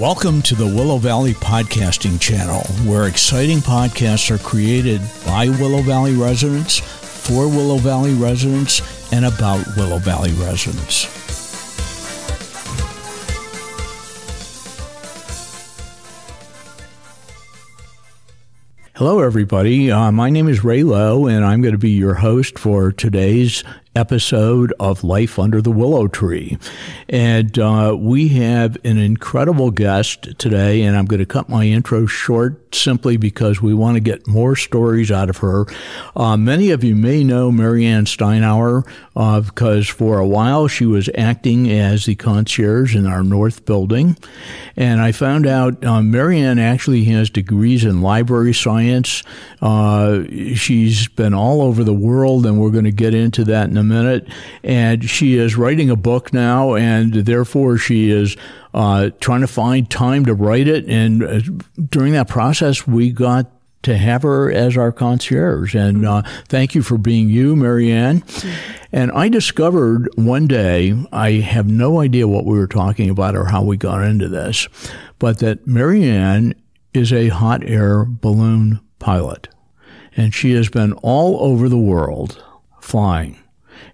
Welcome to the Willow Valley Podcasting Channel, where exciting podcasts are created by Willow Valley residents, for Willow Valley residents, and about Willow Valley residents. Hello, everybody. Uh, my name is Ray Loewe, and I'm going to be your host for today's episode of Life Under the Willow Tree. And uh, we have an incredible guest today, and I'm going to cut my intro short simply because we want to get more stories out of her. Uh, many of you may know Mary Ann Steinhauer uh, because for a while she was acting as the concierge in our North Building. And I found out uh, Mary Ann actually has degrees in library science. Uh, she's been all over the world, and we're going to get into that in a minute. And she is writing a book now, and therefore she is uh, trying to find time to write it. And uh, during that process, we got to have her as our concierge. And uh, thank you for being you, Mary Ann. And I discovered one day, I have no idea what we were talking about or how we got into this, but that Mary Ann is a hot air balloon pilot. And she has been all over the world flying.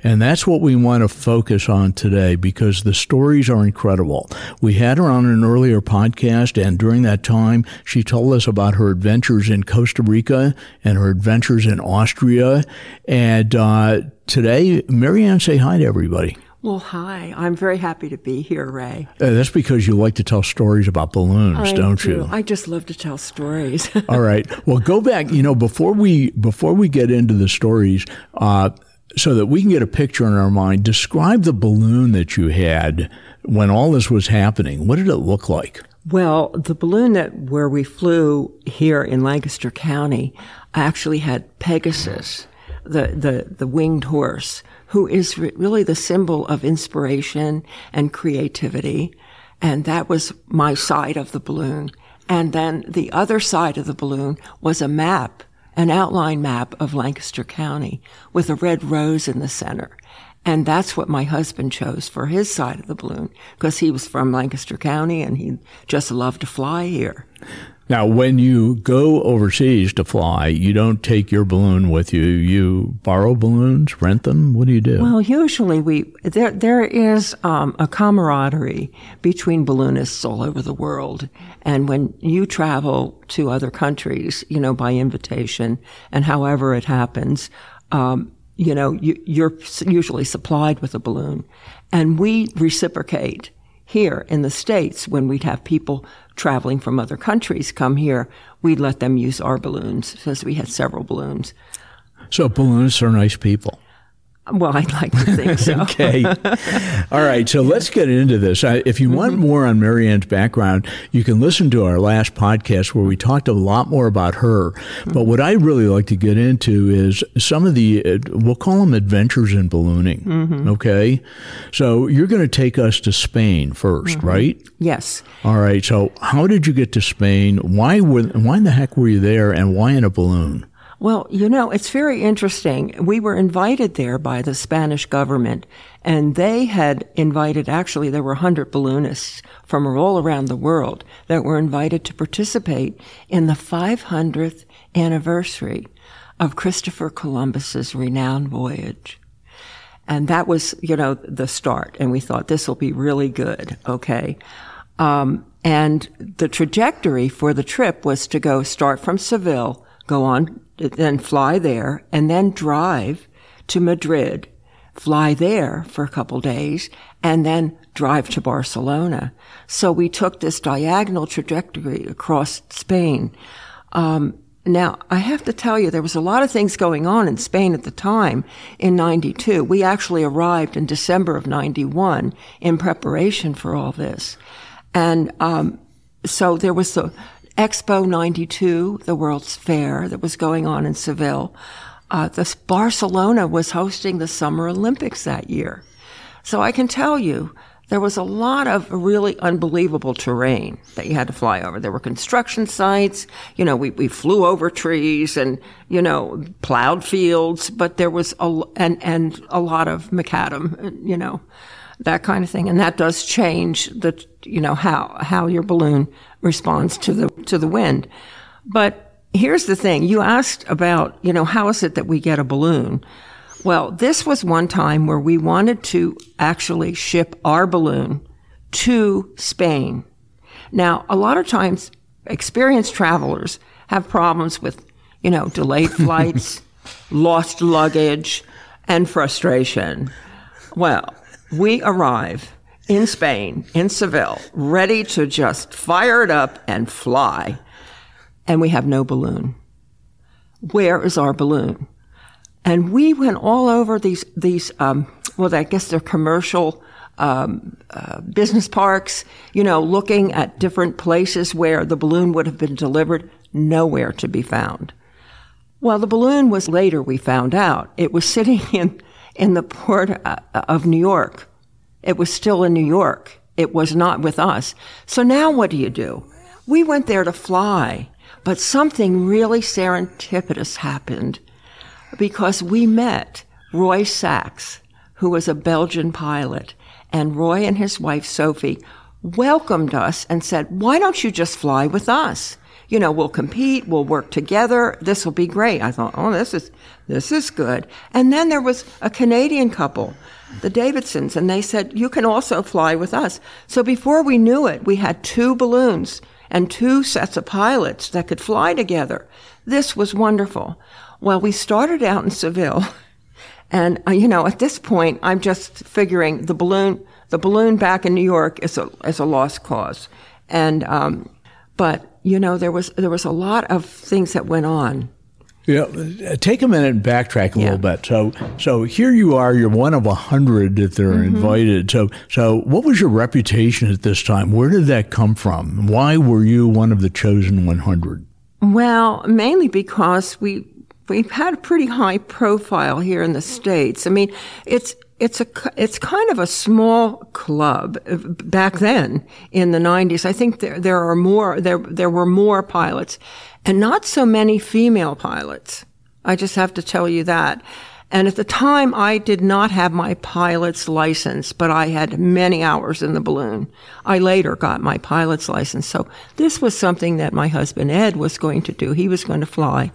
And that's what we want to focus on today because the stories are incredible. We had her on an earlier podcast, and during that time, she told us about her adventures in Costa Rica and her adventures in Austria. And uh, today, Mary Ann, say hi to everybody. Well, hi. I'm very happy to be here, Ray. Uh, that's because you like to tell stories about balloons, I don't do. you? I just love to tell stories. All right. Well, go back. You know, before we before we get into the stories, uh, so that we can get a picture in our mind, describe the balloon that you had when all this was happening. What did it look like? well, the balloon that where we flew here in Lancaster County actually had Pegasus, the the the winged horse, who is re- really the symbol of inspiration and creativity, and that was my side of the balloon. And then the other side of the balloon was a map an outline map of Lancaster County with a red rose in the center. And that's what my husband chose for his side of the balloon because he was from Lancaster County and he just loved to fly here. Now, when you go overseas to fly, you don't take your balloon with you. You borrow balloons, rent them. What do you do? Well, usually we there there is um, a camaraderie between balloonists all over the world, and when you travel to other countries, you know, by invitation and however it happens, um, you know, you, you're usually supplied with a balloon, and we reciprocate here in the states when we'd have people traveling from other countries come here, we'd let them use our balloons because we had several balloons. so balloonists are nice people. Well, I'd like to think so. Okay. All right. So let's get into this. I, if you want mm-hmm. more on Mary Ann's background, you can listen to our last podcast where we talked a lot more about her. Mm-hmm. But what I'd really like to get into is some of the, uh, we'll call them adventures in ballooning. Mm-hmm. Okay. So you're going to take us to Spain 1st right? Yes. All right. So how did you get to Spain? Why were, why in the heck were you there and why in a balloon? Well, you know, it's very interesting. We were invited there by the Spanish government, and they had invited, actually, there were 100 balloonists from all around the world that were invited to participate in the 500th anniversary of Christopher Columbus's renowned voyage. And that was, you know, the start. And we thought this will be really good. Okay. Um, and the trajectory for the trip was to go start from Seville, go on, then fly there, and then drive to Madrid, fly there for a couple days, and then drive to Barcelona. So we took this diagonal trajectory across Spain. Um, now, I have to tell you, there was a lot of things going on in Spain at the time in 92. We actually arrived in December of 91 in preparation for all this. And um, so there was the Expo 92, the World's Fair that was going on in Seville. Uh, this Barcelona was hosting the Summer Olympics that year. So I can tell you, there was a lot of really unbelievable terrain that you had to fly over. There were construction sites, you know, we, we flew over trees and, you know, plowed fields, but there was a, and, and a lot of macadam, you know. That kind of thing. And that does change the, you know, how, how your balloon responds to the, to the wind. But here's the thing. You asked about, you know, how is it that we get a balloon? Well, this was one time where we wanted to actually ship our balloon to Spain. Now, a lot of times experienced travelers have problems with, you know, delayed flights, lost luggage, and frustration. Well, we arrive in Spain, in Seville, ready to just fire it up and fly. And we have no balloon. Where is our balloon? And we went all over these, these, um, well, I guess they're commercial, um, uh, business parks, you know, looking at different places where the balloon would have been delivered, nowhere to be found. Well, the balloon was later, we found out. It was sitting in, in the port uh, of New York. It was still in New York. It was not with us. So now what do you do? We went there to fly, but something really serendipitous happened because we met Roy Sachs, who was a Belgian pilot, and Roy and his wife Sophie welcomed us and said, why don't you just fly with us? You know, we'll compete, we'll work together. This will be great. I thought, oh, this is, this is good. And then there was a Canadian couple, the Davidsons, and they said, you can also fly with us. So before we knew it, we had two balloons and two sets of pilots that could fly together. This was wonderful. Well, we started out in Seville. And, uh, you know, at this point, I'm just figuring the balloon, the balloon back in New York is a, is a lost cause. And, um, but you know, there was there was a lot of things that went on. Yeah, take a minute and backtrack a yeah. little bit. So, so here you are. You're one of a hundred that they're mm-hmm. invited. So, so what was your reputation at this time? Where did that come from? Why were you one of the chosen 100? Well, mainly because we we've had a pretty high profile here in the states. I mean, it's it's a it's kind of a small club uh, back then in the 90s i think there there are more there there were more pilots and not so many female pilots. I just have to tell you that. And at the time i did not have my pilot's license but i had many hours in the balloon. I later got my pilot's license. So this was something that my husband ed was going to do. He was going to fly.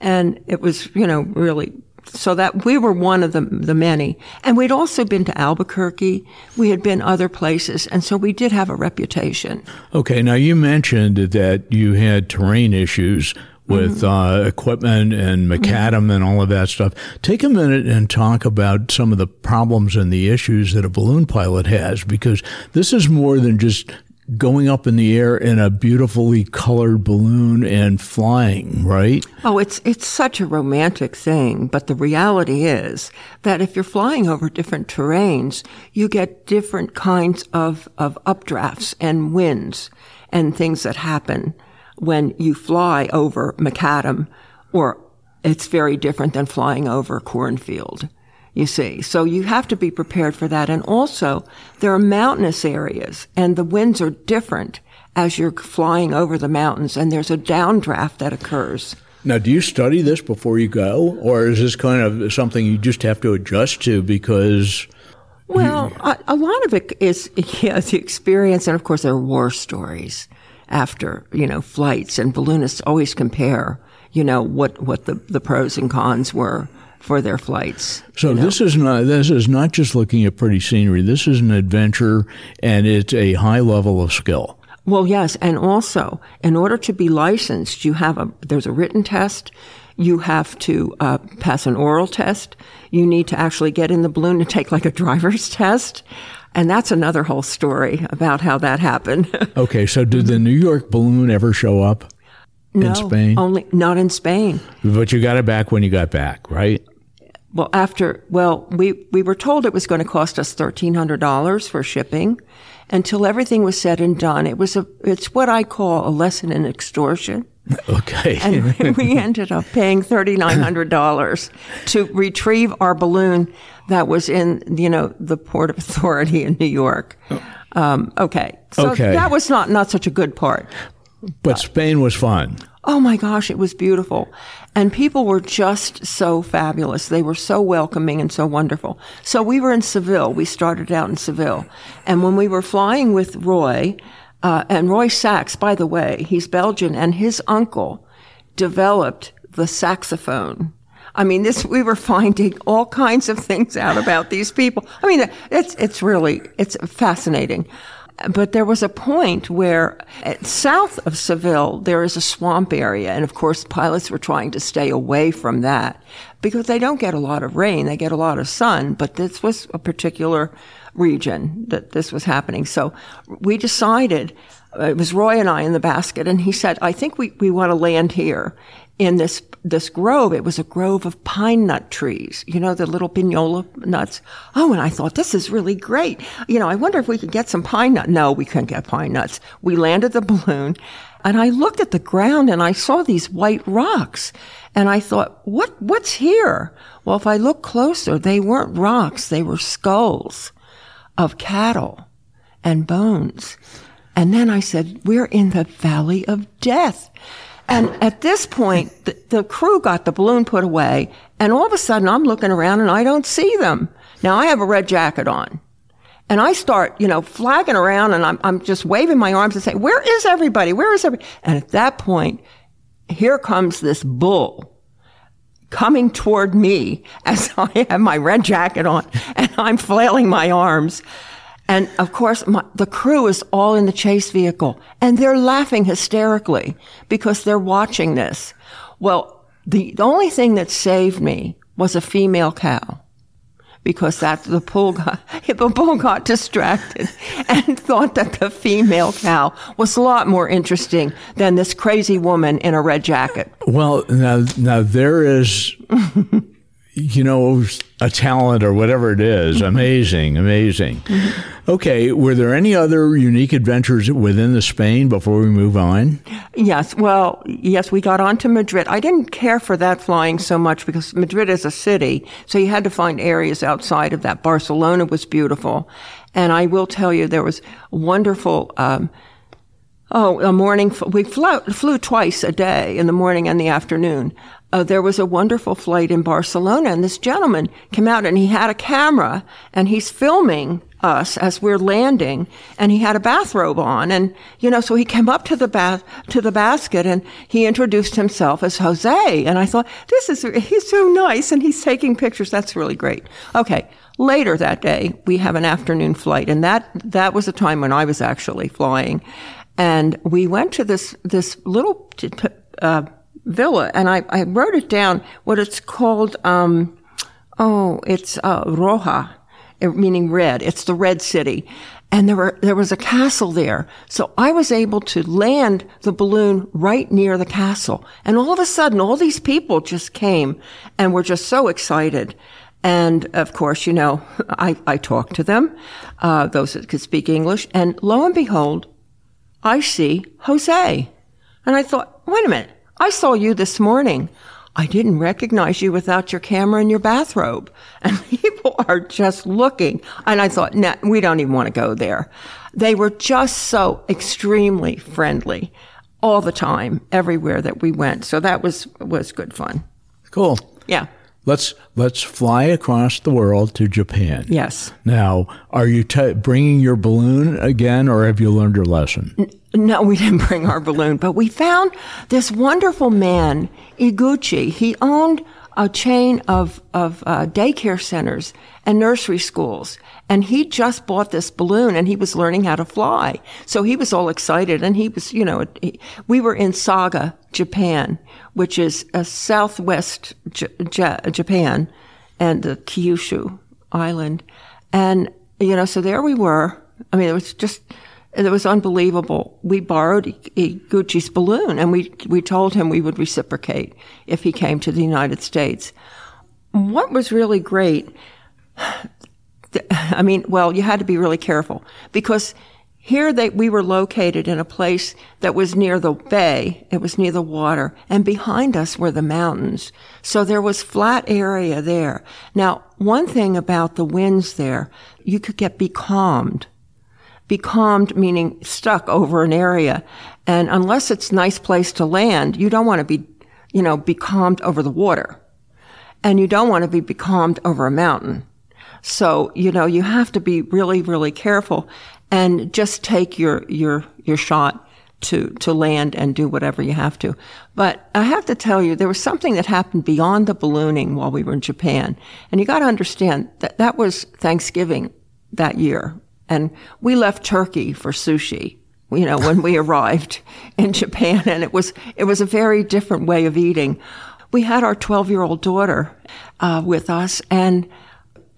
And it was you know really so that we were one of the, the many. And we'd also been to Albuquerque. We had been other places. And so we did have a reputation. Okay. Now you mentioned that you had terrain issues with mm-hmm. uh, equipment and macadam mm-hmm. and all of that stuff. Take a minute and talk about some of the problems and the issues that a balloon pilot has, because this is more than just going up in the air in a beautifully colored balloon and flying, right? Oh, it's it's such a romantic thing, but the reality is that if you're flying over different terrains, you get different kinds of of updrafts and winds and things that happen when you fly over macadam or it's very different than flying over cornfield you see. So you have to be prepared for that. And also, there are mountainous areas, and the winds are different as you're flying over the mountains, and there's a downdraft that occurs. Now, do you study this before you go, or is this kind of something you just have to adjust to because? Well, a, a, lot of it is yeah, the experience, and of course, there are war stories after you know flights, and balloonists always compare, you know, what what the the pros and cons were for their flights. So you know? this is not this is not just looking at pretty scenery. This is an adventure, and it's a high level of skill. Well, yes, and also in order to be licensed, you have a there's a written test. You have to uh, pass an oral test. You need to actually get in the balloon and take like a driver's test. And that's another whole story about how that happened. okay, so did the New York balloon ever show up no, in Spain? Only not in Spain. But you got it back when you got back, right? Well, after, well, we, we were told it was going to cost us $1,300 for shipping until everything was said and done. It was a, it's what I call a lesson in extortion. Okay. and we ended up paying $3,900 to retrieve our balloon that was in, you know, the Port of Authority in New York. Um, okay. So okay. that was not, not such a good part. But Spain was fun. Oh my gosh, it was beautiful. And people were just so fabulous. They were so welcoming and so wonderful. So we were in Seville. We started out in Seville. And when we were flying with Roy, uh, and Roy Sachs, by the way, he's Belgian, and his uncle developed the saxophone. I mean, this, we were finding all kinds of things out about these people. I mean, it's, it's really, it's fascinating. But there was a point where south of Seville, there is a swamp area. And of course, pilots were trying to stay away from that because they don't get a lot of rain. They get a lot of sun, but this was a particular region that this was happening. So we decided, uh, it was Roy and I in the basket, and he said, I think we, we want to land here in this this grove. It was a grove of pine nut trees, you know, the little pinola nuts. Oh, and I thought this is really great. You know, I wonder if we could get some pine nut. No, we couldn't get pine nuts. We landed the balloon, and I looked at the ground and I saw these white rocks, and I thought, what what's here? Well, if I look closer, they weren't rocks; they were skulls of cattle and bones. And then I said, we're in the valley of death. And at this point, the, the, crew got the balloon put away, and all of a sudden I'm looking around and I don't see them. Now I have a red jacket on. And I start, you know, flagging around and I'm, I'm just waving my arms and saying, where is everybody? Where is everybody? And at that point, here comes this bull coming toward me as I have my red jacket on and I'm flailing my arms. And of course, my, the crew is all in the chase vehicle and they're laughing hysterically because they're watching this. Well, the, the only thing that saved me was a female cow because that the bull got the bull got distracted and thought that the female cow was a lot more interesting than this crazy woman in a red jacket. Well, now now there is you know, a talent or whatever it is. Mm-hmm. Amazing, amazing. Mm-hmm. Okay, were there any other unique adventures within the Spain before we move on? Yes, well, yes, we got on to Madrid. I didn't care for that flying so much because Madrid is a city, so you had to find areas outside of that. Barcelona was beautiful. And I will tell you, there was wonderful, um, Oh, a morning. We flew, flew twice a day in the morning and the afternoon uh, there was a wonderful flight in Barcelona, and this gentleman came out and he had a camera and he's filming us as we're landing, and he had a bathrobe on, and you know, so he came up to the bath to the basket and he introduced himself as Jose, and I thought this is he's so nice, and he's taking pictures. That's really great. Okay. Later that day, we have an afternoon flight, and that that was a time when I was actually flying, and we went to this this little. Uh, villa, and I, I wrote it down. What it's called? Um, oh, it's uh, Roja, meaning red. It's the Red City, and there were there was a castle there. So I was able to land the balloon right near the castle, and all of a sudden, all these people just came and were just so excited. And of course, you know, I, I talked to them, uh, those that could speak English, and lo and behold, I see Jose. And I thought, wait a minute, I saw you this morning. I didn't recognize you without your camera and your bathrobe. And people are just looking. And I thought, nah, we don't even want to go there. They were just so extremely friendly all the time, everywhere that we went. So that was, was good fun. Cool. Yeah. Let's let's fly across the world to Japan. Yes. Now, are you t- bringing your balloon again, or have you learned your lesson? N- no, we didn't bring our balloon, but we found this wonderful man, Iguchi. He owned a chain of of uh, daycare centers and nursery schools, and he just bought this balloon and he was learning how to fly. So he was all excited, and he was, you know, he, we were in Saga, Japan, which is a southwest J- J- Japan, and the Kyushu Island, and you know, so there we were. I mean, it was just it was unbelievable. We borrowed Gucci's balloon and we, we told him we would reciprocate if he came to the United States. What was really great, I mean, well, you had to be really careful because here they, we were located in a place that was near the bay. It was near the water and behind us were the mountains. So there was flat area there. Now, one thing about the winds there, you could get becalmed becalmed, meaning stuck over an area. And unless it's a nice place to land, you don't want to be, you know, becalmed over the water. And you don't want to be becalmed over a mountain. So, you know, you have to be really, really careful and just take your, your, your shot to, to land and do whatever you have to. But I have to tell you, there was something that happened beyond the ballooning while we were in Japan. And you got to understand that that was Thanksgiving that year. And we left Turkey for sushi, you know, when we arrived in Japan. And it was, it was a very different way of eating. We had our 12 year old daughter uh, with us and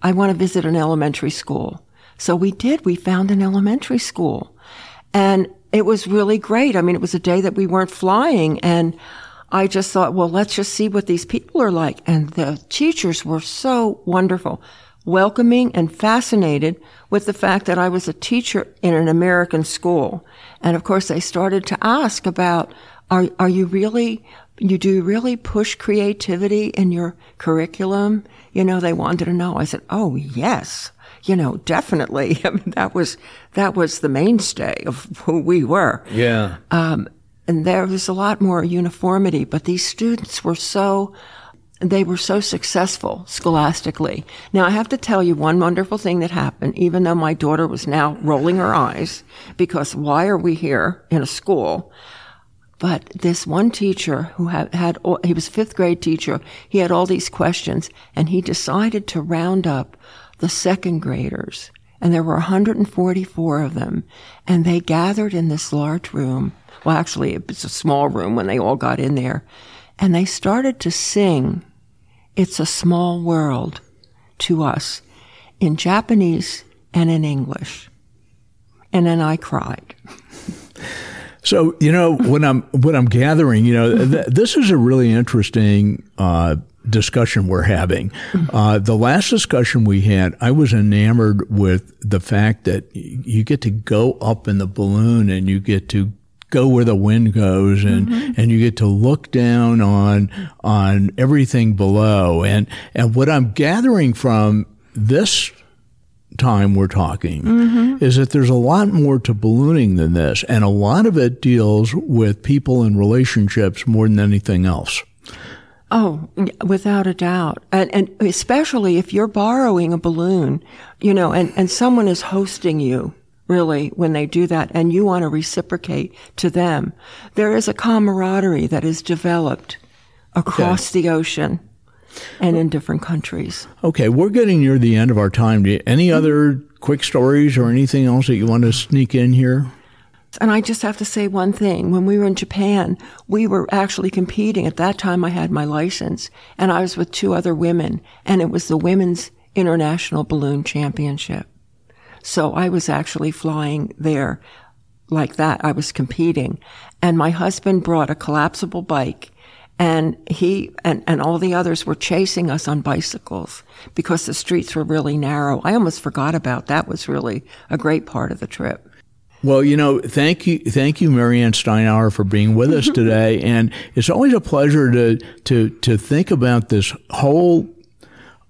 I want to visit an elementary school. So we did. We found an elementary school and it was really great. I mean, it was a day that we weren't flying and I just thought, well, let's just see what these people are like. And the teachers were so wonderful, welcoming and fascinated with the fact that I was a teacher in an American school. And of course, they started to ask about, are, are you really, you do really push creativity in your curriculum? You know, they wanted to know. I said, oh, yes you know, definitely. I mean, that was that was the mainstay of who we were. Yeah. Um, and there was a lot more uniformity, but these students were so they were so successful scholastically. Now I have to tell you one wonderful thing that happened, even though my daughter was now rolling her eyes because why are we here in a school? But this one teacher who had, had he was fifth grade teacher, he had all these questions and he decided to round up the second graders, and there were 144 of them, and they gathered in this large room. Well, actually, it was a small room when they all got in there, and they started to sing It's a Small World to us in Japanese and in English. And then I cried. So you know when I'm when I'm gathering, you know, th- this is a really interesting uh, discussion we're having. Uh, the last discussion we had, I was enamored with the fact that you get to go up in the balloon and you get to go where the wind goes and mm-hmm. and you get to look down on on everything below and and what I'm gathering from this time we're talking mm-hmm. is that there's a lot more to ballooning than this and a lot of it deals with people and relationships more than anything else. Oh, without a doubt. And, and especially if you're borrowing a balloon, you know, and, and someone is hosting you, really, when they do that, and you want to reciprocate to them. There is a camaraderie that is developed across okay. the ocean and in different countries. Okay, we're getting near the end of our time. Do you, Any mm-hmm. other quick stories or anything else that you want to sneak in here? And I just have to say one thing. When we were in Japan, we were actually competing. At that time, I had my license and I was with two other women and it was the Women's International Balloon Championship. So I was actually flying there like that. I was competing and my husband brought a collapsible bike and he and, and all the others were chasing us on bicycles because the streets were really narrow. I almost forgot about that was really a great part of the trip. Well, you know, thank you, thank you, Mary Ann Steinhauer, for being with us today, and it's always a pleasure to to to think about this whole.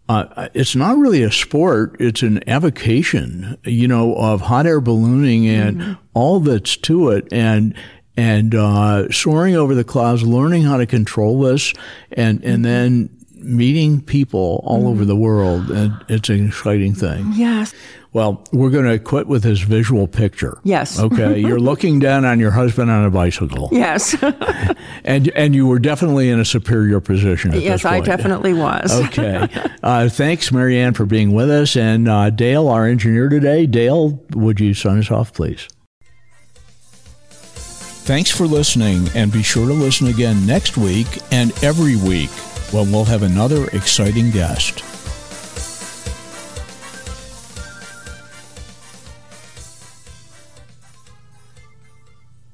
Uh, it's not really a sport; it's an avocation, you know, of hot air ballooning and mm-hmm. all that's to it, and and uh, soaring over the clouds, learning how to control this, and and mm-hmm. then meeting people all mm-hmm. over the world, and it's an exciting thing. Yes. Well, we're going to quit with this visual picture. Yes. Okay. You're looking down on your husband on a bicycle. Yes. and and you were definitely in a superior position. yes, I definitely was. okay. Uh, thanks, Mary Ann, for being with us, and uh, Dale, our engineer today. Dale, would you sign us off, please? Thanks for listening, and be sure to listen again next week and every week when we'll have another exciting guest.